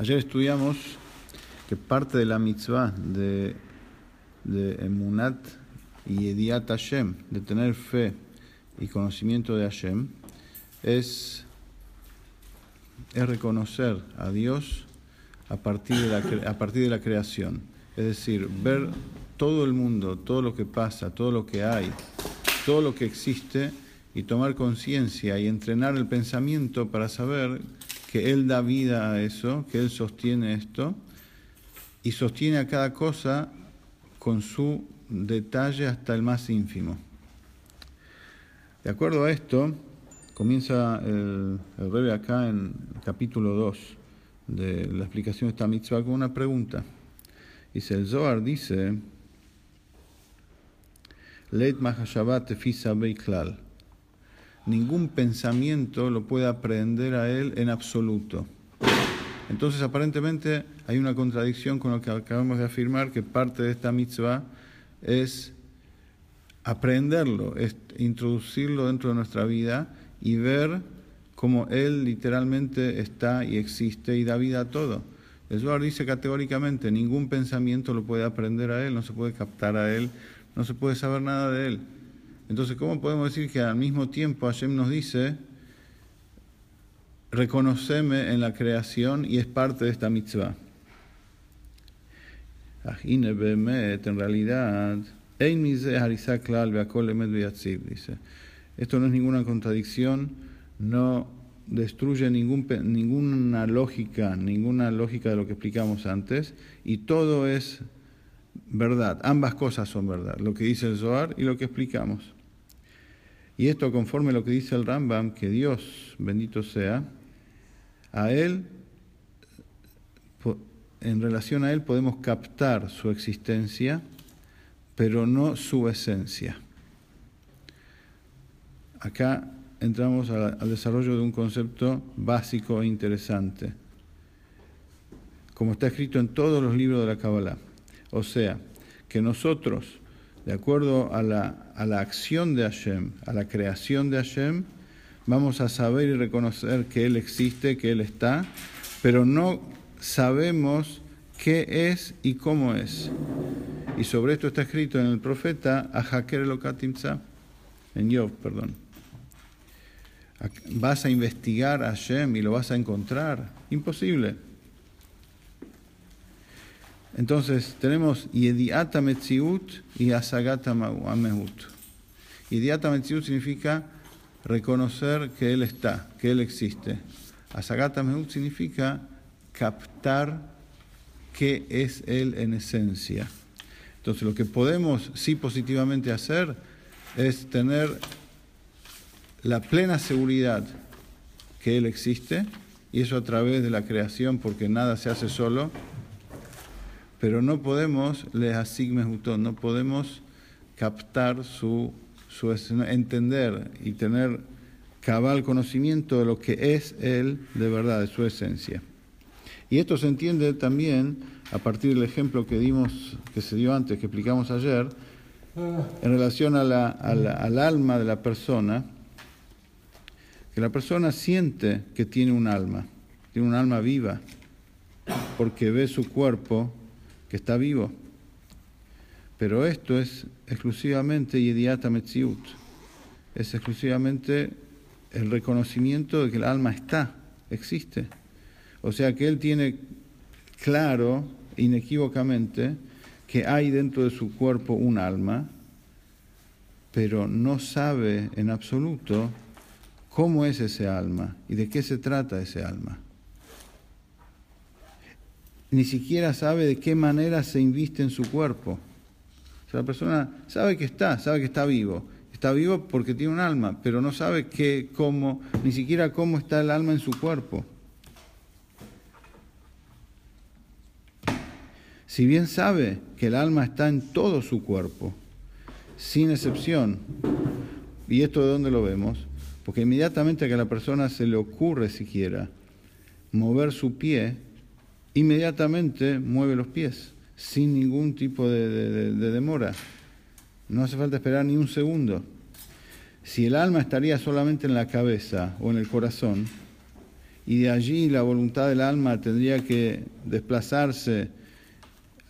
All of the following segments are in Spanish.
Ayer estudiamos que parte de la mitzvah de, de Emunat y Ediat Hashem, de tener fe y conocimiento de Hashem, es, es reconocer a Dios a partir, de la, a partir de la creación. Es decir, ver todo el mundo, todo lo que pasa, todo lo que hay, todo lo que existe y tomar conciencia y entrenar el pensamiento para saber que Él da vida a eso, que Él sostiene esto y sostiene a cada cosa con su detalle hasta el más ínfimo. De acuerdo a esto, comienza el, el Rebe acá en el capítulo 2 de la explicación de esta mitzvah con una pregunta. Dice, el Zohar dice, Leit Mahashabat Klal ningún pensamiento lo puede aprender a él en absoluto. Entonces, aparentemente hay una contradicción con lo que acabamos de afirmar, que parte de esta mitzvah es aprenderlo, es introducirlo dentro de nuestra vida y ver cómo él literalmente está y existe y da vida a todo. El Zohar dice categóricamente, ningún pensamiento lo puede aprender a él, no se puede captar a él, no se puede saber nada de él. Entonces, ¿cómo podemos decir que al mismo tiempo Hashem nos dice, reconoceme en la creación y es parte de esta mitzvah? En realidad, dice, esto no es ninguna contradicción, no destruye ningún, ninguna lógica, ninguna lógica de lo que explicamos antes, y todo es verdad. Ambas cosas son verdad, lo que dice el Zohar y lo que explicamos. Y esto conforme a lo que dice el Rambam, que Dios, bendito sea, a Él, en relación a Él podemos captar su existencia, pero no su esencia. Acá entramos al desarrollo de un concepto básico e interesante, como está escrito en todos los libros de la Kabbalah. O sea, que nosotros de acuerdo a la, a la acción de Hashem, a la creación de Hashem, vamos a saber y reconocer que Él existe, que Él está, pero no sabemos qué es y cómo es. Y sobre esto está escrito en el profeta Ahaker Elokatimza, en Job, perdón. Vas a investigar a Hashem y lo vas a encontrar. Imposible. Entonces tenemos Yediata Metziut y Asagata Amehut. Yediata Metziut significa reconocer que Él está, que Él existe. Asagata Amehut significa captar qué es Él en esencia. Entonces lo que podemos sí positivamente hacer es tener la plena seguridad que Él existe, y eso a través de la creación, porque nada se hace solo, pero no podemos, les asigmes no podemos captar su, su, entender y tener cabal conocimiento de lo que es Él de verdad, de su esencia. Y esto se entiende también a partir del ejemplo que dimos, que se dio antes, que explicamos ayer, en relación a al alma de la persona, que la persona siente que tiene un alma, tiene un alma viva, porque ve su cuerpo que está vivo. Pero esto es exclusivamente Yediata Metziut, es exclusivamente el reconocimiento de que el alma está, existe. O sea que él tiene claro, inequívocamente, que hay dentro de su cuerpo un alma, pero no sabe en absoluto cómo es ese alma y de qué se trata ese alma ni siquiera sabe de qué manera se inviste en su cuerpo. O sea, la persona sabe que está, sabe que está vivo. Está vivo porque tiene un alma, pero no sabe qué, cómo, ni siquiera cómo está el alma en su cuerpo. Si bien sabe que el alma está en todo su cuerpo, sin excepción, ¿y esto de dónde lo vemos? Porque inmediatamente que a la persona se le ocurre siquiera mover su pie, inmediatamente mueve los pies, sin ningún tipo de, demora. No hace falta esperar ni un segundo. Si el alma estaría solamente en la cabeza o en el corazón, y de allí la voluntad del alma tendría que desplazarse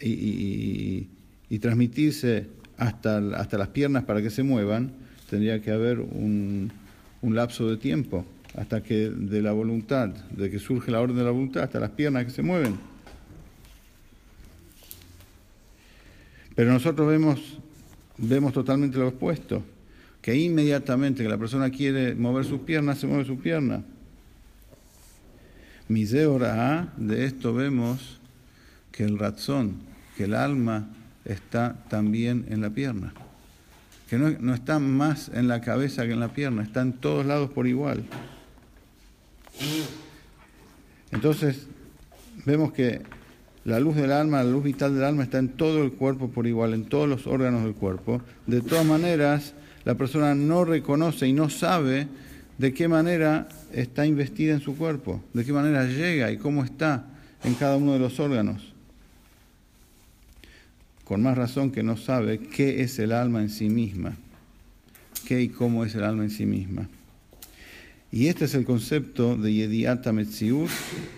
y, transmitirse hasta, hasta las piernas para que se muevan, tendría que haber un lapso de tiempo hasta que de la voluntad, de que surge la orden de la voluntad, hasta las piernas que se mueven. Pero nosotros vemos, vemos totalmente lo opuesto, que inmediatamente que la persona quiere mover sus piernas, se mueve sus piernas. Miseora, de esto vemos que el razón, que el alma está también en la pierna. Que no, no está más en la cabeza que en la pierna, está en todos lados por igual. Entonces, vemos que la luz del alma, la luz vital del alma está en todo el cuerpo por igual, en todos los órganos del cuerpo. De todas maneras, la persona no reconoce y no sabe de qué manera está investida en su cuerpo, de qué manera llega y cómo está en cada uno de los órganos. Con más razón que no sabe qué es el alma en sí misma, qué y cómo es el alma en sí misma. Y este es el concepto de Yediata Metziut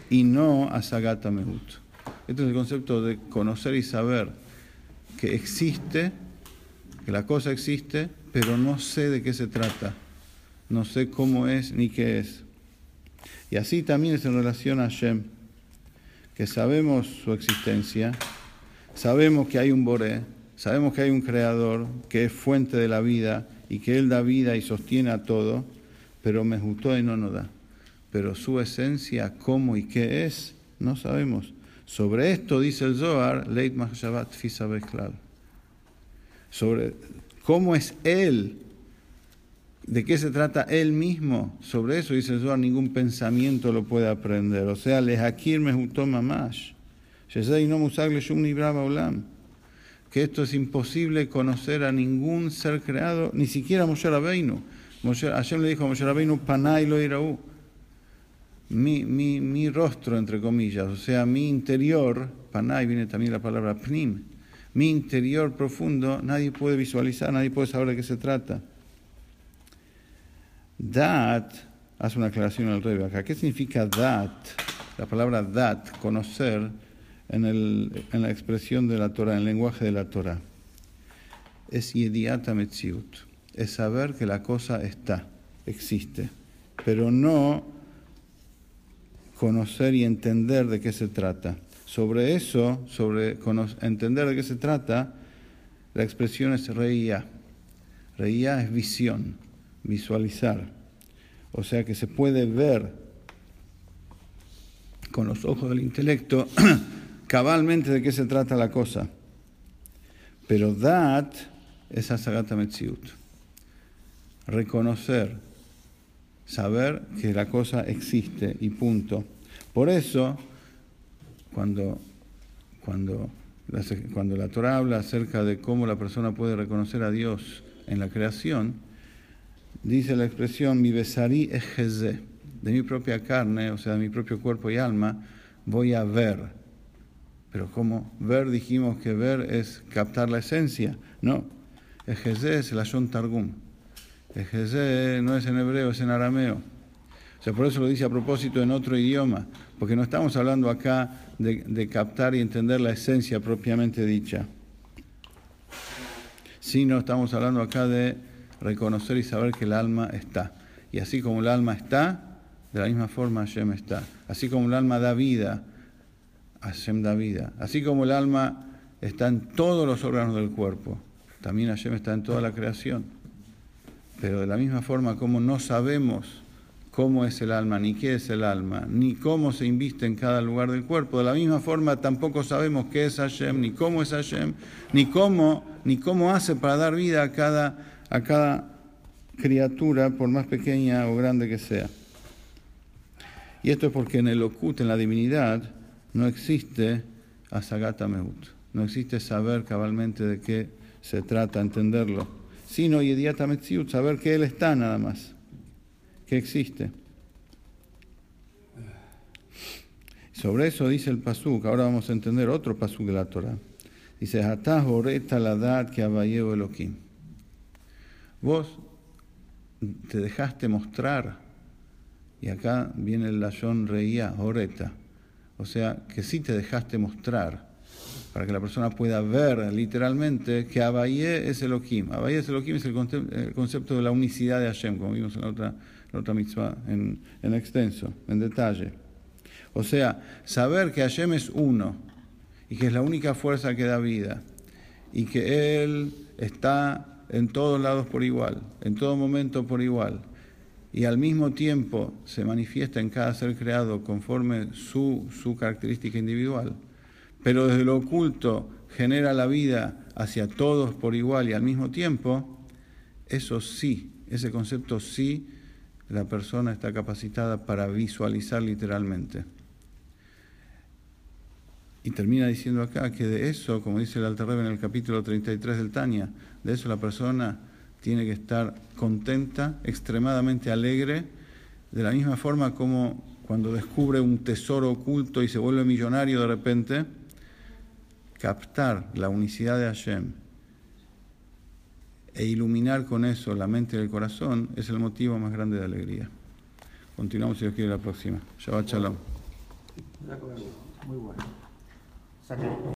y no Asagata Mehut. Este es el concepto de conocer y saber que existe, que la cosa existe, pero no sé de qué se trata, no sé cómo es ni qué es. Y así también es en relación a Hashem, que sabemos su existencia, sabemos que hay un Boré, sabemos que hay un Creador, que es fuente de la vida y que Él da vida y sostiene a todo pero me gustó y no nos da. Pero su esencia, cómo y qué es, no sabemos. Sobre esto dice el Zohar, Leit Mahshavat Sobre cómo es Él, de qué se trata Él mismo, sobre eso dice el Zohar, ningún pensamiento lo puede aprender. O sea, Lehakir Mehutó Mamash. Que esto es imposible conocer a ningún ser creado, ni siquiera Moshe Rabbeinu Hashem le dijo a Moshe Rabbeinu, Panay lo iraú. Mi, mi, mi rostro, entre comillas, o sea, mi interior, Panay viene también la palabra Pnim, mi interior profundo, nadie puede visualizar, nadie puede saber de qué se trata. Dat, hace una aclaración al rey acá, ¿qué significa dat? La palabra dat, conocer, en, el, en la expresión de la Torah, en el lenguaje de la Torah. Es yediata metziut es saber que la cosa está, existe, pero no conocer y entender de qué se trata. Sobre eso, sobre entender de qué se trata, la expresión es reía. Reía es visión, visualizar. O sea que se puede ver con los ojos del intelecto cabalmente de qué se trata la cosa. Pero dat es asagata metziut reconocer, saber que la cosa existe y punto. Por eso, cuando, cuando, cuando la Torah habla acerca de cómo la persona puede reconocer a Dios en la creación, dice la expresión, mi besarí es de mi propia carne, o sea, de mi propio cuerpo y alma, voy a ver. Pero como ver dijimos que ver es captar la esencia, no. Ejezé es el Ashon Targum. El no es en hebreo, es en arameo. O sea, por eso lo dice a propósito en otro idioma, porque no estamos hablando acá de, captar y entender la esencia propiamente dicha, sino estamos hablando acá de reconocer y saber que el alma está. Y así como el alma está, de la misma forma Hashem está. Así como el alma da vida, Hashem da vida. Así como el alma está en todos los órganos del cuerpo, también Hashem está en toda la creación. Pero de la misma forma como no sabemos cómo es el alma, ni qué es el alma, ni cómo se inviste en cada lugar del cuerpo, de la misma forma tampoco sabemos qué es Hashem, ni cómo es Hashem, ni cómo, ni cómo hace para dar vida a cada, a cada criatura, por más pequeña o grande que sea. Y esto es porque en el Okut, en la divinidad, no existe Asagata Meut, no existe saber cabalmente de qué se trata, entenderlo sino Yediata Metziut, saber que Él está nada más, que existe. Sobre eso dice el Pasuk, ahora vamos a entender otro Pasuk de la Torah. Dice, oreta la dad que abayeo Elohim. Vos te dejaste mostrar Y acá viene el layón reía, oreta. O sea, que sí te dejaste mostrar, para que la persona pueda ver literalmente que Abaye es Elohim. Abaye es Elohim es el concepto de la unicidad de Hashem, como vimos en la otra, la otra mitzvah, en, en extenso, en detalle. O sea, saber que Hashem es uno y que es la única fuerza que da vida y que Él está en todos lados por igual, en todo momento por igual y al mismo tiempo se manifiesta en cada ser creado conforme su, su característica individual, pero desde lo oculto genera la vida hacia todos por igual y al mismo tiempo, eso sí, ese concepto sí, la persona está capacitada para visualizar literalmente. Y termina diciendo acá que de eso, como dice el Alter Rebbe en el capítulo 33 del Tania, de eso la persona tiene que estar contenta, extremadamente alegre, de la misma forma como cuando descubre un tesoro oculto y se vuelve millonario de repente, captar la unicidad de Hashem e iluminar con eso la mente y el corazón es el motivo más grande de alegría. Continuamos si Dios quiere la próxima. Shabbat Shalom. Muy bueno.